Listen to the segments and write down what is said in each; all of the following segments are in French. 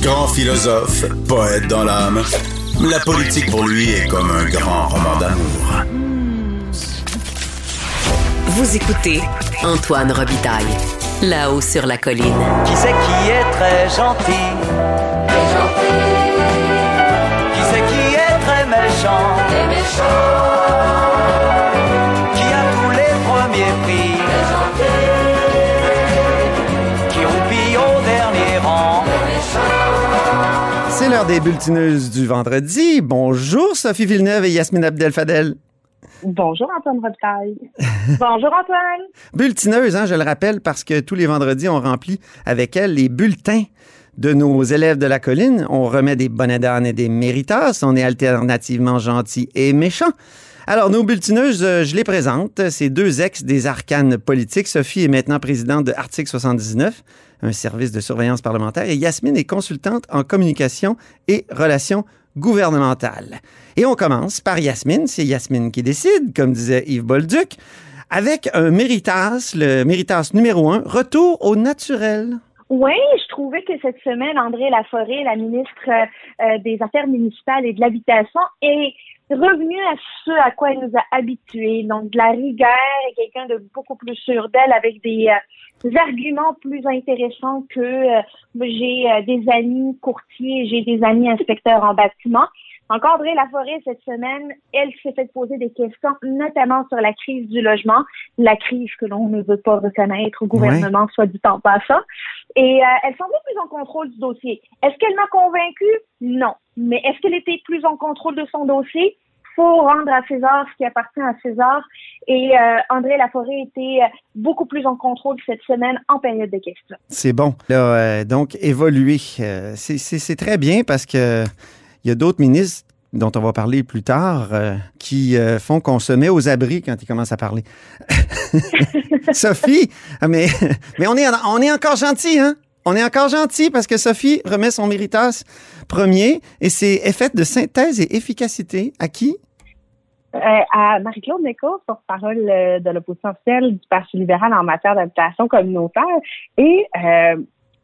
Grand philosophe, poète dans l'âme, la politique pour lui est comme un grand roman d'amour. Vous écoutez Antoine Robitaille, là-haut sur la colline. Qui c'est qui est très gentil? Qui c'est qui est très méchant? Qui l'heure des bulletineuses du vendredi. Bonjour Sophie Villeneuve et Yasmine Abdel-Fadel. Bonjour Antoine Robitaille. Bonjour Antoine. Bulletineuses, hein, je le rappelle, parce que tous les vendredis, on remplit avec elle les bulletins de nos élèves de la colline. On remet des bonnets d'âne et des méritas. On est alternativement gentils et méchants. Alors, nos bulletineuses, euh, je les présente. C'est deux ex des arcanes politiques. Sophie est maintenant présidente de Article 79, un service de surveillance parlementaire, et Yasmine est consultante en communication et relations gouvernementales. Et on commence par Yasmine. C'est Yasmine qui décide, comme disait Yves Bolduc, avec un méritas, le méritas numéro un, retour au naturel. Oui, je trouvais que cette semaine, André Laforêt, la ministre euh, des Affaires municipales et de l'Habitation, est revenue à ce à quoi elle nous a habitués. Donc, de la rigueur et quelqu'un de beaucoup plus sûr d'elle avec des, euh, arguments plus intéressants que euh, j'ai euh, des amis courtiers, j'ai des amis inspecteurs en bâtiment. Donc, André Laforêt, cette semaine, elle s'est fait poser des questions, notamment sur la crise du logement, la crise que l'on ne veut pas reconnaître au gouvernement, soit du temps passant. Et euh, elle semblait plus en contrôle du dossier. Est-ce qu'elle m'a convaincue? Non. Mais est-ce qu'elle était plus en contrôle de son dossier? faut rendre à César ce qui appartient à César. Et euh, André Laforêt était euh, beaucoup plus en contrôle cette semaine en période de questions. C'est bon. Là, euh, donc, évoluer, euh, c'est très bien parce que il y a d'autres ministres dont on va parler plus tard, euh, qui euh, font qu'on se met aux abris quand ils commencent à parler. Sophie, ah, mais, mais on, est, on est encore gentil, hein? On est encore gentil parce que Sophie remet son méritas premier et c'est effet de synthèse et efficacité à qui? Euh, à Marie-Claude Néco, porte-parole de l'opposition officielle du Parti libéral en matière d'habitation communautaire. Et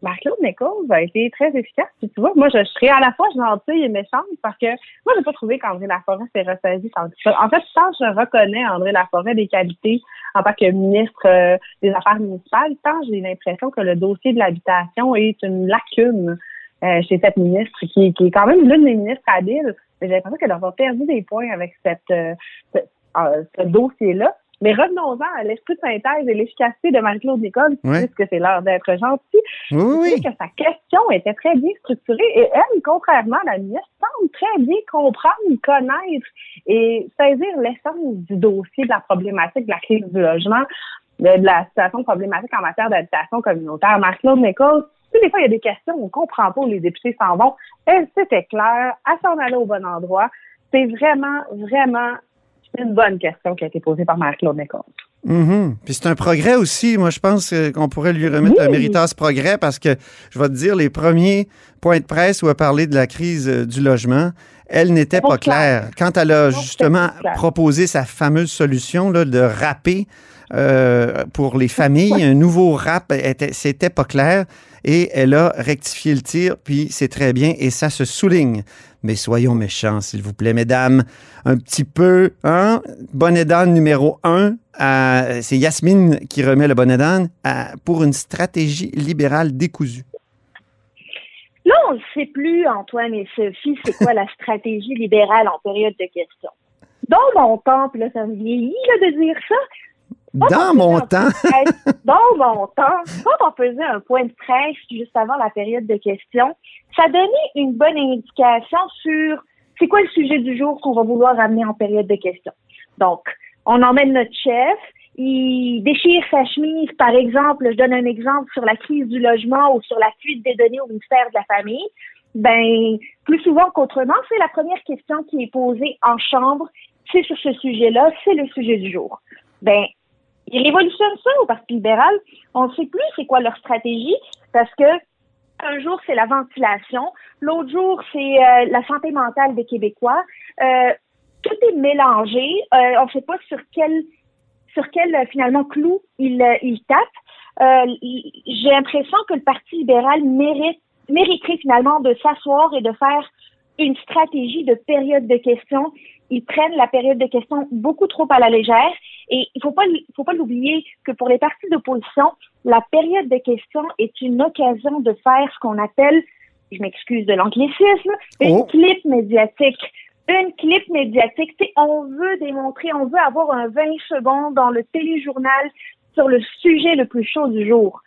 Marie-Claude Néco a été très efficace. Tu vois, moi, je, serais à la fois gentille et méchante parce que moi, j'ai pas trouvé qu'André Laforêt s'est ressaisi que. En fait, tant je reconnais André Laforêt des qualités en tant que ministre euh, des Affaires municipales, tant j'ai l'impression que le dossier de l'habitation est une lacune euh, chez cette ministre qui, est quand même l'une des ministres habiles. J'ai l'impression qu'elle aura perdu des points avec cette, euh, ce, euh, ce dossier-là. Mais revenons-en à l'esprit de synthèse et l'efficacité de Marie-Claude Nicole, Ouais. puisque c'est l'heure d'être gentil. Oui, oui, que sa question était très bien structurée et elle, contrairement à la ministre, semble très bien comprendre, connaître et saisir l'essence du dossier de la problématique de la crise du logement, de, la situation problématique en matière d'habitation communautaire. Marie-Claude Nicole, des fois, il y a des questions, on comprend pas où les députés s'en vont. Elle, c'était clair, elle s'en allait au bon endroit. C'est vraiment, vraiment une bonne question qui a été posée par Marie-Claude Nicole. Mhm. Puis c'est un progrès aussi. Moi, je pense euh, qu'on pourrait lui remettre un Oui. méritas progrès parce que, je vais te dire, les premiers points de presse où elle parlait de la crise euh, du logement, elle n'était Pas claire. clair. Quand elle a justement proposé sa fameuse solution là, de rapper euh, pour les familles, un nouveau rap, était- c'était pas clair. Et elle a rectifié le tir, puis c'est très bien, et ça se souligne. Mais soyons méchants, s'il vous plaît, mesdames. Un petit peu, hein? Bonnet d'âne numéro un, c'est Yasmine qui remet le bonnet d'âne pour une stratégie libérale décousue. Là, on ne sait plus, Antoine et Sophie, c'est quoi la stratégie libérale en période de questions. Dans mon là, ça me vieillit de dire ça. Quand Dans on mon temps, presse- Dans mon temps, quand on faisait un point de presse juste avant la période de questions, ça donnait une bonne indication sur c'est quoi le sujet du jour qu'on va vouloir amener en période de questions. Donc, on emmène notre chef, il déchire sa chemise, par exemple, je donne un exemple sur la crise du logement ou sur la fuite des données au ministère de la Famille. Ben, plus souvent qu'autrement, c'est la première question qui est posée en chambre. C'est sur ce sujet-là, c'est le sujet du jour. Ben, ils révolutionnent ça au Parti libéral. On ne sait plus c'est quoi leur stratégie parce que un jour, c'est la ventilation. L'autre jour, c'est euh, la santé mentale des Québécois. Euh, tout est mélangé. Euh, on ne sait pas sur quel sur quel euh, finalement clou il, euh, il tape. euh, j'ai l'impression que le Parti libéral mérite, mériterait finalement de s'asseoir et de faire une stratégie de période de questions. Ils prennent la période de questions beaucoup trop à la légère. Et il faut pas, faut pas l'oublier que pour les partis d'opposition, la période de questions est une occasion de faire ce qu'on appelle, je m'excuse de l'anglicisme, une Oh. clip médiatique. Une clip médiatique, on veut démontrer, on veut avoir un 20 secondes dans le téléjournal sur le sujet le plus chaud du jour.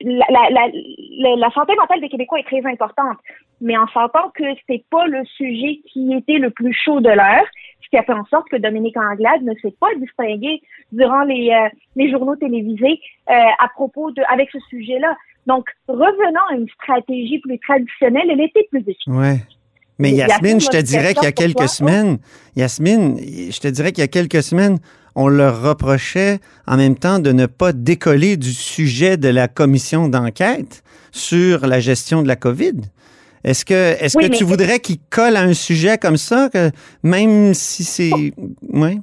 La, la, la, la, la santé mentale des Québécois est très importante, mais en sentant que c'est pas le sujet qui était le plus chaud de l'heure, ce qui a fait en sorte que Dominique Anglade ne s'est pas distingué durant les, euh, les journaux télévisés euh, à propos de avec ce sujet-là. Donc, revenons à une stratégie plus traditionnelle, elle était plus efficace. Ouais. Mais Yasmine, Yasmine, je te dirais qu'il y a quelques semaines, Yasmine, je te dirais qu'il y a quelques semaines, on leur reprochait en même temps de ne pas décoller du sujet de la commission d'enquête sur la gestion de la COVID. Est-ce que, est-ce Oui, que tu voudrais qu'ils collent à un sujet comme ça, que même si c'est. Ouais?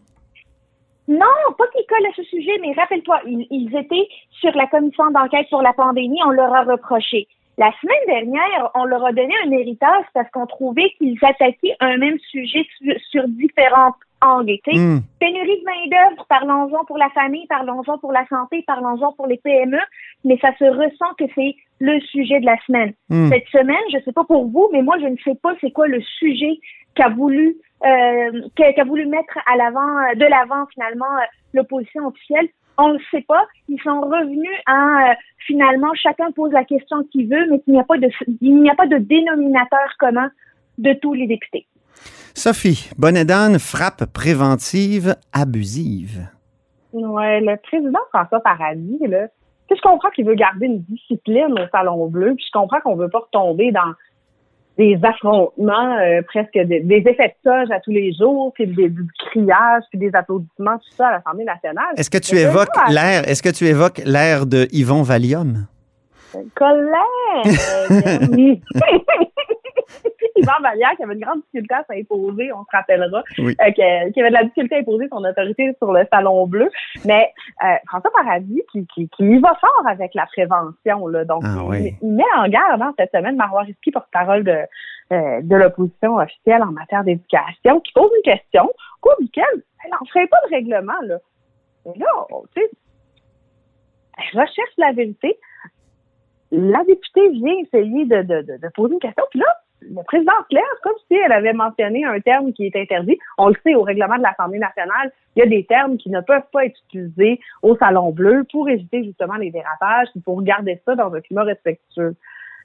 Non, pas qu'ils collent à ce sujet, mais rappelle-toi, ils, ils étaient sur la commission d'enquête sur la pandémie, on leur a reproché. La semaine dernière, on leur a donné un héritage parce qu'on trouvait qu'ils attaquaient un même sujet sur, sur différents Hmm. Pénurie de main-d'œuvre, parlons-en pour la famille, parlons-en pour la santé, parlons-en pour les PME, mais ça se ressent que c'est le sujet de la semaine. Hmm. Cette semaine, je sais pas pour vous, mais moi, je ne sais pas c'est quoi le sujet qu'a voulu euh, qu'a voulu mettre à l'avant, euh, de l'avant finalement euh, l'opposition officielle. On ne sait pas. Ils sont revenus à euh, finalement chacun pose la question qu'il veut, mais qu'il n'y a pas de il n'y a pas de dénominateur commun de tous les députés. Sophie, Bonnedan, frappe préventive abusive. Ouais, le président François Paradis, là, je comprends qu'il veut garder une discipline au Salon Bleu, puis je comprends qu'on veut pas retomber dans des affrontements, euh, presque des, des effets de toge à tous les jours, puis des, du criage, puis des applaudissements, tout ça à l'Assemblée nationale. Est-ce que tu évoques l'ère, est-ce que tu évoques l'ère de Yvon Valium? Colère! Yvan Vallière qui avait une grande difficulté à s'imposer, on se rappellera, Oui. euh, qui avait de la difficulté à imposer son autorité sur le Salon Bleu. Mais euh, François Paradis, qui, qui, qui y va fort avec la prévention, là, donc Ah il, oui. il met en garde hein, cette semaine Marois Risky, porte-parole de, euh, de l'opposition officielle en matière d'éducation, qui pose une question au cours duquel elle n'en ferait pas de règlement. Là. Et là, tu sais, elle recherche la vérité la députée vient essayer de, de, de, de poser une question, puis là, le président Claire, comme si elle avait mentionné un terme qui est interdit. On le sait, au règlement de l'Assemblée nationale, il y a des termes qui ne peuvent pas être utilisés au Salon Bleu pour éviter justement les dérapages, puis pour garder ça dans un climat respectueux.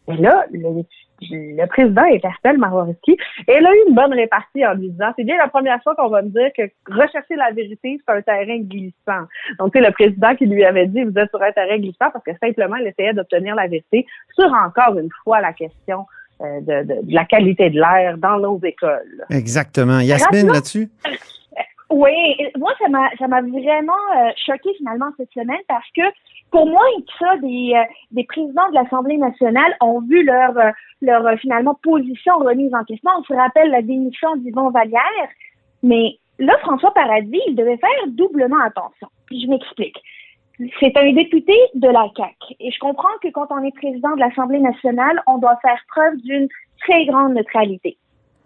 Et là, le, président Estelle Maroreski, elle a eu une bonne répartie en lui disant, c'est bien la première fois qu'on va me dire que rechercher la vérité, c'est un terrain glissant. Donc, c'est le président qui lui avait dit, vous êtes sur un terrain glissant parce que simplement, elle essayait d'obtenir la vérité sur encore une fois la question de, de- de la qualité de l'air dans nos écoles. Exactement. Yasmine, là-dessus? Oui, moi ça m'a ça m'a vraiment euh, choqué finalement cette semaine parce que pour moi ça des euh, des présidents de l'Assemblée nationale ont vu leur euh, leur euh, finalement position remise en question. On se rappelle la démission d'Yvon Vallière, mais là François Paradis il devait faire doublement attention. Puis je m'explique. C'est un député de la CAC et je comprends que quand on est président de l'Assemblée nationale, on doit faire preuve d'une très grande neutralité.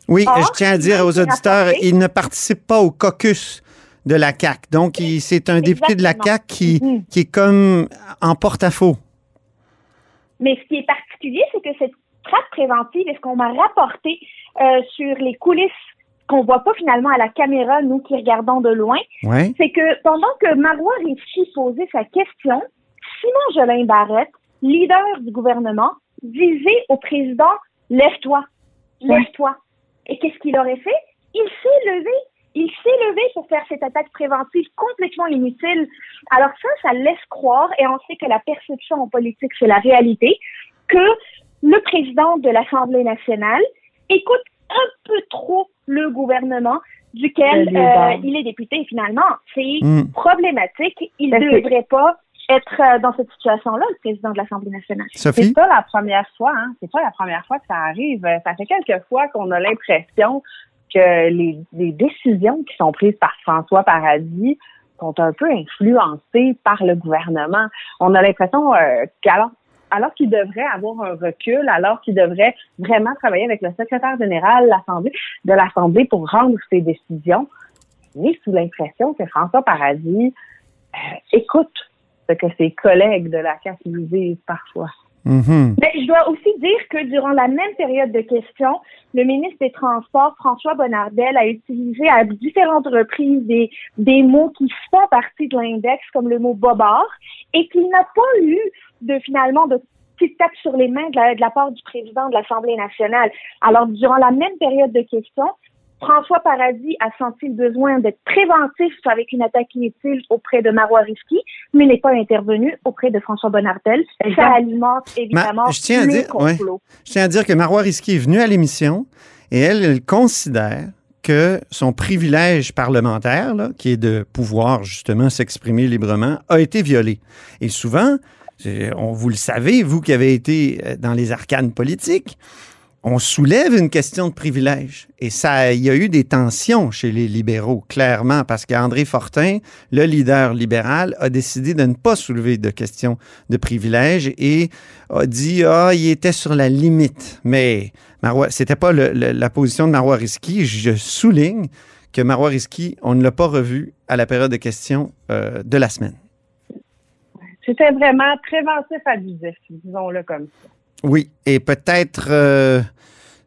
Oui, Or, je tiens à dire aux auditeurs, il ne participe pas au caucus de la CAQ. Donc, c'est un député de la qui, Mhm. qui est comme en porte-à-faux. Mais ce qui est particulier, c'est que cette trappe préventive, est ce qu'on m'a rapporté euh, sur les coulisses qu'on voit pas finalement à la caméra, nous qui regardons de loin, Ouais. c'est que pendant que Marois Risky posait sa question, Simon Jolin Barrette, leader du gouvernement, disait au président Lève-toi, lève-toi. Et qu'est-ce qu'il aurait fait? Il s'est levé. Il s'est levé pour faire cette attaque préventive complètement inutile. Alors ça, ça laisse croire, et on sait que la perception en politique, c'est la réalité, que le président de l'Assemblée nationale écoute un peu trop le gouvernement duquel euh, il est député finalement. C'est Mm. problématique. Il ne devrait pas être euh, dans cette situation-là, le président de l'Assemblée nationale. C'est pas la première fois, hein. C'est pas la première fois que ça arrive. Euh, Ça fait quelques fois qu'on a l'impression que les, les décisions qui sont prises par François Paradis sont un peu influencés par le gouvernement. On a l'impression euh, qu'alors alors qu'il devrait avoir un recul, alors qu'il devrait vraiment travailler avec le secrétaire général de l'Assemblée pour rendre ses décisions, on est sous l'impression que François Paradis euh, écoute ce que ses collègues de la CAQ lui disent parfois. Mais je dois aussi dire que durant la même période de questions, le ministre des Transports, François Bonnardel, a utilisé à différentes reprises des, des mots qui font partie de l'index, comme le mot bobard, et qu'il n'a pas eu de finalement de petite tape sur les mains de la, de la part du président de l'Assemblée nationale. Alors, durant la même période de questions, François Paradis a senti le besoin d'être préventif avec une attaque inutile auprès de Marois Risky, mais n'est pas intervenu auprès de François Bonnardel. Ça alimente évidemment Ma- je tiens à le dire- ouais. Je tiens à dire que Marois Risky est venue à l'émission et elle, elle considère que son privilège parlementaire, là, qui est de pouvoir justement s'exprimer librement, a été violé. Et souvent, on, vous le savez, vous qui avez été euh, dans les arcanes politiques, on soulève une question de privilège. Et ça, il y a eu des tensions chez les libéraux, clairement, parce qu'André Fortin, le leader libéral, a décidé de ne pas soulever de questions de privilège et a dit ah il était sur la limite. Mais Marois, c'était pas la position de Marois Risky. Je souligne que Marois Risky, on ne l'a pas revu à la période de questions euh, de la semaine. C'était vraiment préventif abusif, disons-le comme ça. Oui, et peut-être euh,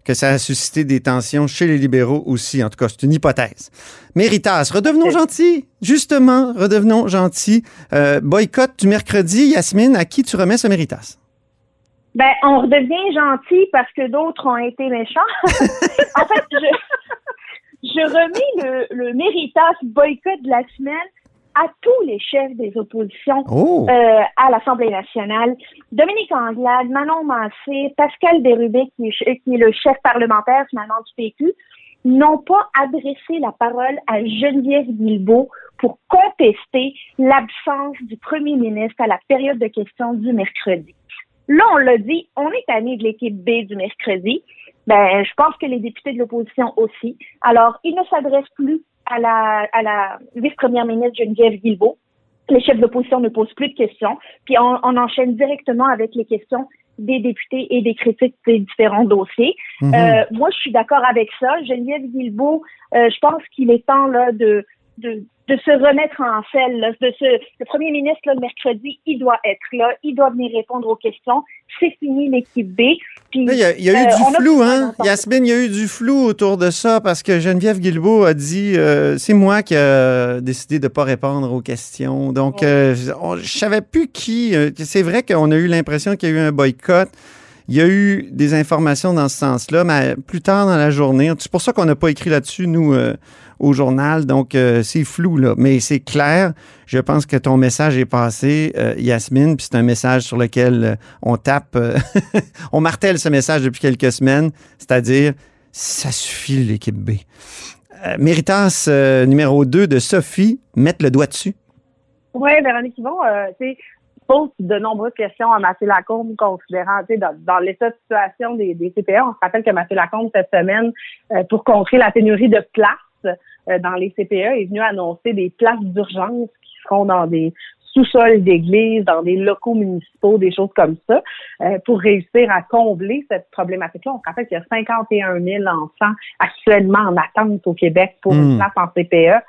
que ça a suscité des tensions chez les libéraux aussi. En tout cas, c'est une hypothèse. Méritas, redevenons gentils. Justement, redevenons gentils. Euh, boycott du mercredi, Yasmine, à qui tu remets ce Méritas? Ben, on redevient gentil parce que d'autres ont été méchants. en fait, je, je remets le, le Méritas boycott de la semaine à tous les chefs des oppositions Oh! euh, à l'Assemblée nationale. Dominique Anglade, Manon Massé, Pascal Bérubé, qui est, ch- qui est le chef parlementaire finalement du PQ, n'ont pas adressé la parole à Geneviève Guilbeault pour contester l'absence du premier ministre à la période de questions du mercredi. Là, on l'a dit, on est tanné de l'équipe B du mercredi. Ben, je pense que les députés de l'opposition aussi. Alors, ils ne s'adressent plus à la, à la vice-première ministre Geneviève Guilbeault. Les chefs d'opposition ne posent plus de questions. Puis on, on enchaîne directement avec les questions des députés et des critiques des différents dossiers. Mhm. Euh, moi, je suis d'accord avec ça. Geneviève Guilbeault, euh, je pense qu'il est temps là de, de, de se remettre en selle. Là, de se, le premier ministre, là, le mercredi, il doit être là. Il doit venir répondre aux questions. C'est fini l'équipe B. Puis, Il y a, il y a eu euh, du a flou, hein? Yasmine, il y a eu du flou autour de ça parce que Geneviève Guilbeault a dit euh, c'est moi qui ai décidé de ne pas répondre aux questions. Donc, euh, on- je savais plus qui. euh, c'est vrai qu'on a eu l'impression qu'il y a eu un boycott. Il y a eu des informations dans ce sens-là, mais plus tard dans la journée. C'est pour ça qu'on n'a pas écrit là-dessus, nous, euh, au journal. Donc, euh, c'est flou, là. Mais c'est clair. Je pense que ton message est passé, euh, Yasmine, puis c'est un message sur lequel euh, on tape, on martèle ce message depuis quelques semaines, c'est-à-dire, ça suffit, l'équipe B. Méritas numéro 2 de Sophie, mettre le doigt dessus. Oui, Véronique Yvon, tu sais, pose de nombreuses questions à Mathieu Lacombe, considérant, tu sais, dans, dans l'état de situation des, des CPA. On se rappelle que Mathieu Lacombe, cette semaine, pour contrer la pénurie de places dans les CPA, est venu annoncer des places d'urgence qui seront dans des sous-sols d'églises, dans des locaux municipaux, des choses comme ça, euh, pour réussir à combler cette problématique-là. On se rappelle qu'il y a 51 000 enfants actuellement en attente au Québec pour une place en CPA.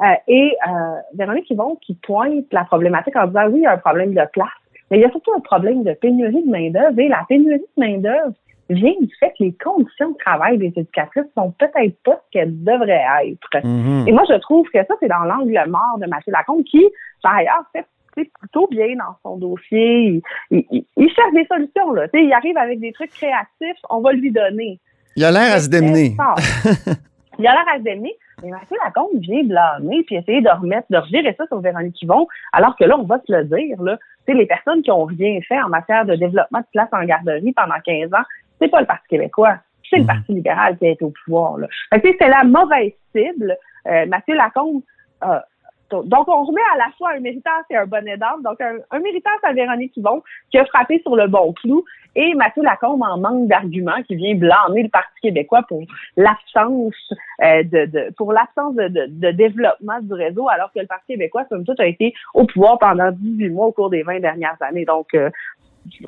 Euh, et euh, Véronique Yvon qui pointe la problématique en disant oui, il y a un problème de place, mais il y a surtout un problème de pénurie de main-d'œuvre. Et la pénurie de main-d'œuvre vient du fait que les conditions de travail des éducatrices sont peut-être pas ce qu'elles devraient être. Mhm. Et moi, je trouve que ça, c'est dans l'angle mort de Mathieu Lacombe, qui, par ailleurs, fait plutôt bien dans son dossier. Il, il- il cherche des solutions. Là. Il arrive avec des trucs créatifs, on va lui donner. Il a l'air à se démener. Il a l'air à se démener, mais Mathieu Lacombe vient blâmer puis essayer de remettre, de revirer ça sur Véronique Yvon, alors que là, on va se le dire, là, les personnes qui ont rien fait en matière de développement de place en garderie pendant 15 ans, c'est pas le Parti québécois, c'est le Mhm. Parti libéral qui a été au pouvoir. Là. Fait que, c'est la mauvaise cible. Euh, Mathieu Lacombe, euh, donc, on remet à la fois un méritant et un bonnet d'âme. Donc, un, un méritant à Véronique Yvon qui a frappé sur le bon clou et Mathieu Lacombe en manque d'arguments qui vient blâmer le Parti québécois pour l'absence euh, de, de, pour l'absence de, de, de développement du réseau alors que le Parti québécois, comme tout, a été au pouvoir pendant 18 mois au cours des 20 dernières années. Donc, euh,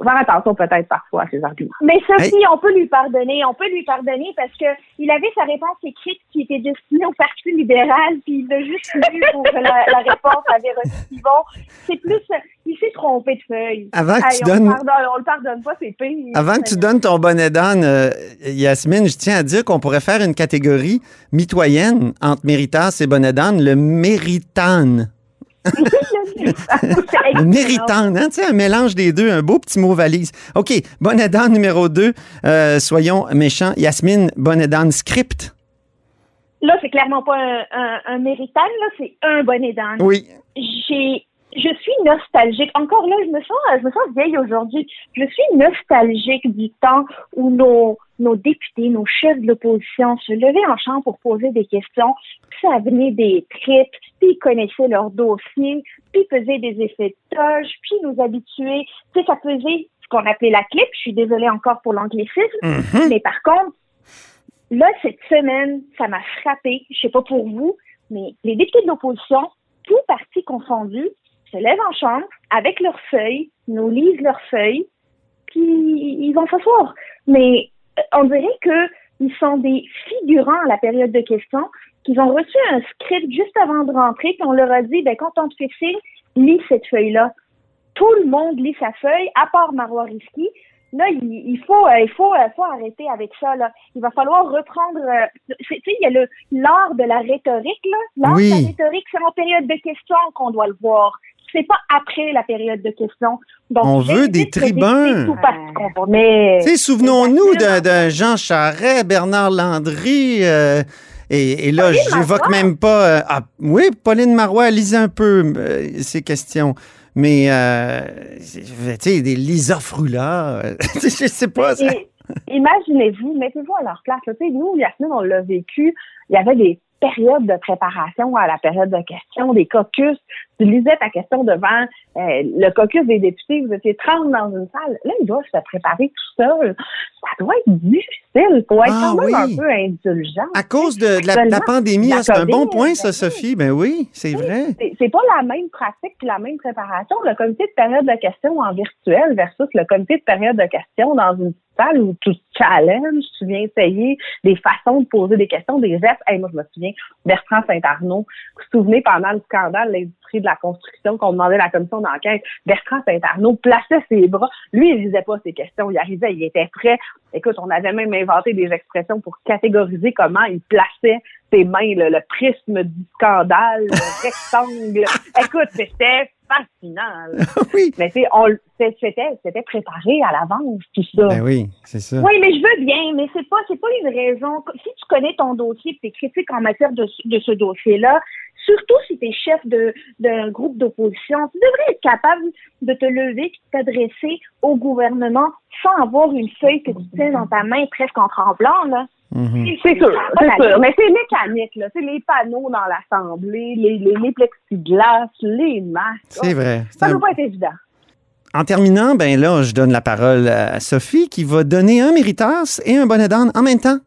faire attention peut-être parfois à ces arguments. Mais Sophie, on peut lui pardonner, on peut lui pardonner parce que il avait sa réponse écrite qui était destinée au Parti libéral, puis il l'a juste lu pour que la, la réponse avait reçu bon. C'est plus, il s'est trompé de feuille. Avant que Hey, tu on, donnes- le pardonne, on le pardonne pas, c'est pire. Avant que tu donnes ton bonnet d'âne, euh, Yasmine, je tiens à dire qu'on pourrait faire une catégorie mitoyenne entre Méritas et bonnet d'âne, le méritane. Le méritane, hein, un mélange des deux, un beau petit mot valise. OK, bonnet d'âne numéro 2, soyons méchants. Yasmine, bonnet d'âne script. Là, c'est clairement pas un, un, là, c'est un bonnet d'âne. Oui. J'ai, je suis nostalgique. Encore là, je me sens, je me sens vieille aujourd'hui. Je suis nostalgique du temps où nos, nos députés, nos chefs de l'opposition se levaient en chambre pour poser des questions. Ça venait des tripes, puis ils connaissaient leur dossier, puis ils faisaient des effets de toge, puis ils nous habituaient. Tu sais, ça faisait ce qu'on appelait la clip. Je suis désolée encore pour l'anglicisme. Mhm. Mais par contre, là, cette semaine, ça m'a frappé. Je sais pas pour vous, mais les députés de l'opposition, tous partis confondus, se lèvent en chambre avec leurs feuilles, nous lisent leurs feuilles, puis ils vont s'asseoir. Mais euh, on dirait que ils sont des figurants à la période de questions, qu'ils ont reçu un script juste avant de rentrer, puis on leur a dit, ben quand on te fait signe, lis cette feuille-là. Tout le monde lit sa feuille, à part Marois Risky. Là, il, il faut, euh, il faut, euh, faut arrêter avec ça. Là. Il va falloir reprendre. euh, tu sais, il y a l'art de la rhétorique là. L'art Oui. de la rhétorique, c'est en période de questions qu'on doit le voir. C'est pas après la période de questions. Donc, On veut des tribuns. souvenons-nous d'un Jean Charest, Bernard Landry, euh, et, et là, j'évoque même pas. euh, ah, oui, Pauline Marois, lisez un peu euh, ces questions. Mais, tu sais, des Lisa Frula, je sais pas. imaginez-vous, mettez-vous à leur place. là. Nous, Yasmine, on l'a vécu. Il y avait des périodes de préparation à la période de questions, des caucus. Tu lisais ta question devant euh, le caucus des députés. Vous étiez 30 dans une salle. Là, ils doivent se préparer tout seuls. Ça doit être difficile. Faut être Ah quand même oui. un peu indulgent. À cause de, de la, pandémie, ah, c'est un bon point, ben ça, oui. Sophie. Ben oui, c'est vrai. C'est- C'est pas la même pratique puis la même préparation. Le comité de période de questions en virtuel versus le comité de période de questions dans une salle où tu te challenges, tu viens essayer des façons de poser des questions, des gestes. Hey, moi, je me souviens, Bertrand Saint-Arnaud, vous vous souvenez, pendant le scandale de l'industrie de la construction qu'on demandait à la commission d'enquête, Bertrand Saint-Arnaud plaçait ses bras. Lui, il lisait pas ses questions. Il arrivait, il était prêt. Écoute, on avait même inventé des expressions pour catégoriser comment il plaçait ses mains, le, le prisme du scandale, le rectangle. Écoute, c'était fascinant. oui. Mais tu sais, c'était préparé à l'avance, tout ça. Ben oui, c'est ça. Oui, mais je veux bien, mais c'est pas c'est pas une raison. Si tu connais ton dossier, tu es critique en matière de, de ce dossier-là, surtout si tu es chef de d'un groupe d'opposition, tu devrais être capable de te lever et de t'adresser au gouvernement sans avoir une feuille que tu tiens dans ta main presque en tremblant, là. Mhm. C'est sûr, c'est sûr. Mais c'est mécanique, là. C'est les panneaux dans l'Assemblée, les, les, les plexiglas, les masques. C'est vrai. C'est Ça un- ne doit pas être évident. En terminant, ben là, je donne la parole à Sophie qui va donner un méritas et un bonnet d'âne en même temps.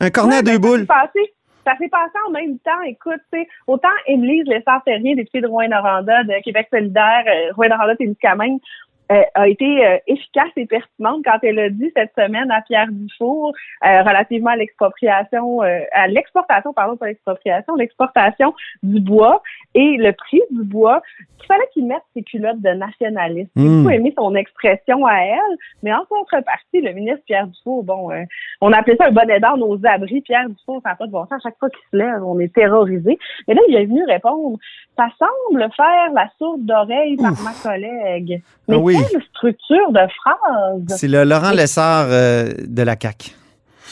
Un cornet à Ouais, deux ben, boules. Passé, ça s'est passé en même temps. Écoute, tu sais, autant Émilie Lessard-Terrien, députée de Rouen-Noranda, de Québec solidaire, euh, Rouen-Noranda-Témiscamingue, euh, a été euh, efficace et pertinente quand elle a dit cette semaine à Pierre Dufour euh, relativement à l'expropriation, euh, à l'exportation, pardon, pas l'expropriation, l'exportation du bois et le prix du bois, qu'il fallait qu'il mette ses culottes de nationaliste. J'ai Mm. beaucoup aimé son expression à elle, mais en contrepartie, le ministre Pierre Dufour, bon, euh, on appelait ça un bonnet d'âne aux abris. Pierre Dufour, ça n'a pas de bon sens. À chaque fois qu'il se lève, on est terrorisé. Mais là, il est venu répondre. Ça semble faire la sourde d'oreille par ma collègue. Mais Ah oui. Structure de phrase! C'est le Laurent Lessard euh, de la CAQ.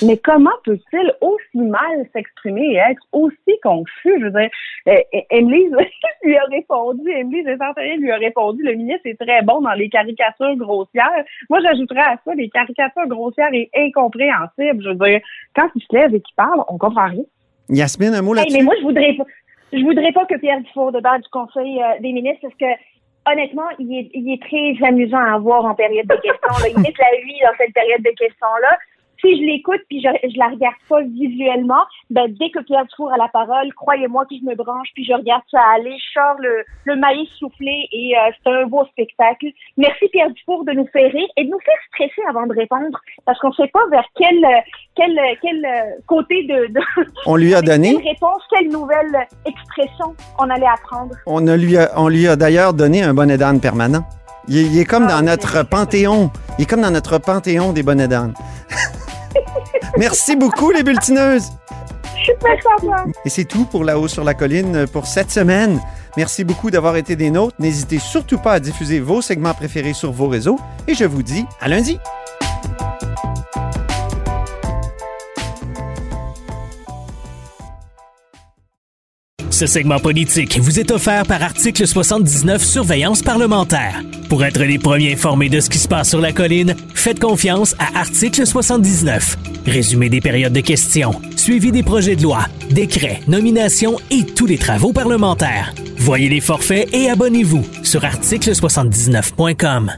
Mais comment peut-il aussi mal s'exprimer et être aussi confus? Je veux dire, euh, euh, Emily lui a répondu, Emily Descenterier lui a répondu, le ministre est très bon dans les caricatures grossières. Moi, j'ajouterais à ça les caricatures grossières et incompréhensibles. Je veux dire, quand il se lève et qu'il parle, on comprend rien. Yasmine, un mot Hey, là-dessus? mais moi, je voudrais pas, je voudrais pas que Pierre Dufour, dedans du Conseil euh, des ministres, parce que honnêtement, il est, il est très amusant à voir en période de questions. Là. Il met la vie dans cette période de questions-là si je l'écoute puis je, je la regarde pas visuellement, ben dès que Pierre Dufour a la parole, croyez-moi que je me branche puis je regarde ça aller, je sors le, le maïs soufflé et euh, c'est un beau spectacle. Merci Pierre Dufour de nous faire rire et de nous faire stresser avant de répondre parce qu'on sait pas vers quel quel quel côté de, de on lui a donné? quelle réponse, quelle nouvelle expression on allait apprendre. On a lui a, on lui a d'ailleurs donné un bonnet d'âne permanent. Il est, il est comme Ah, dans notre panthéon. Il est comme dans notre panthéon des bonnets d'âne. Merci beaucoup, les bulletineuses. Je suis. Et c'est tout pour La Haut sur la Colline pour cette semaine. Merci beaucoup d'avoir été des nôtres. N'hésitez surtout pas à diffuser vos segments préférés sur vos réseaux. Et je vous dis à lundi. Ce segment politique vous est offert par Article 79 Surveillance parlementaire. Pour être les premiers informés de ce qui se passe sur la colline, faites confiance à Article 79. Résumé des périodes de questions, suivi des projets de loi, décrets, nominations et tous les travaux parlementaires. Voyez les forfaits et abonnez-vous sur article79.com.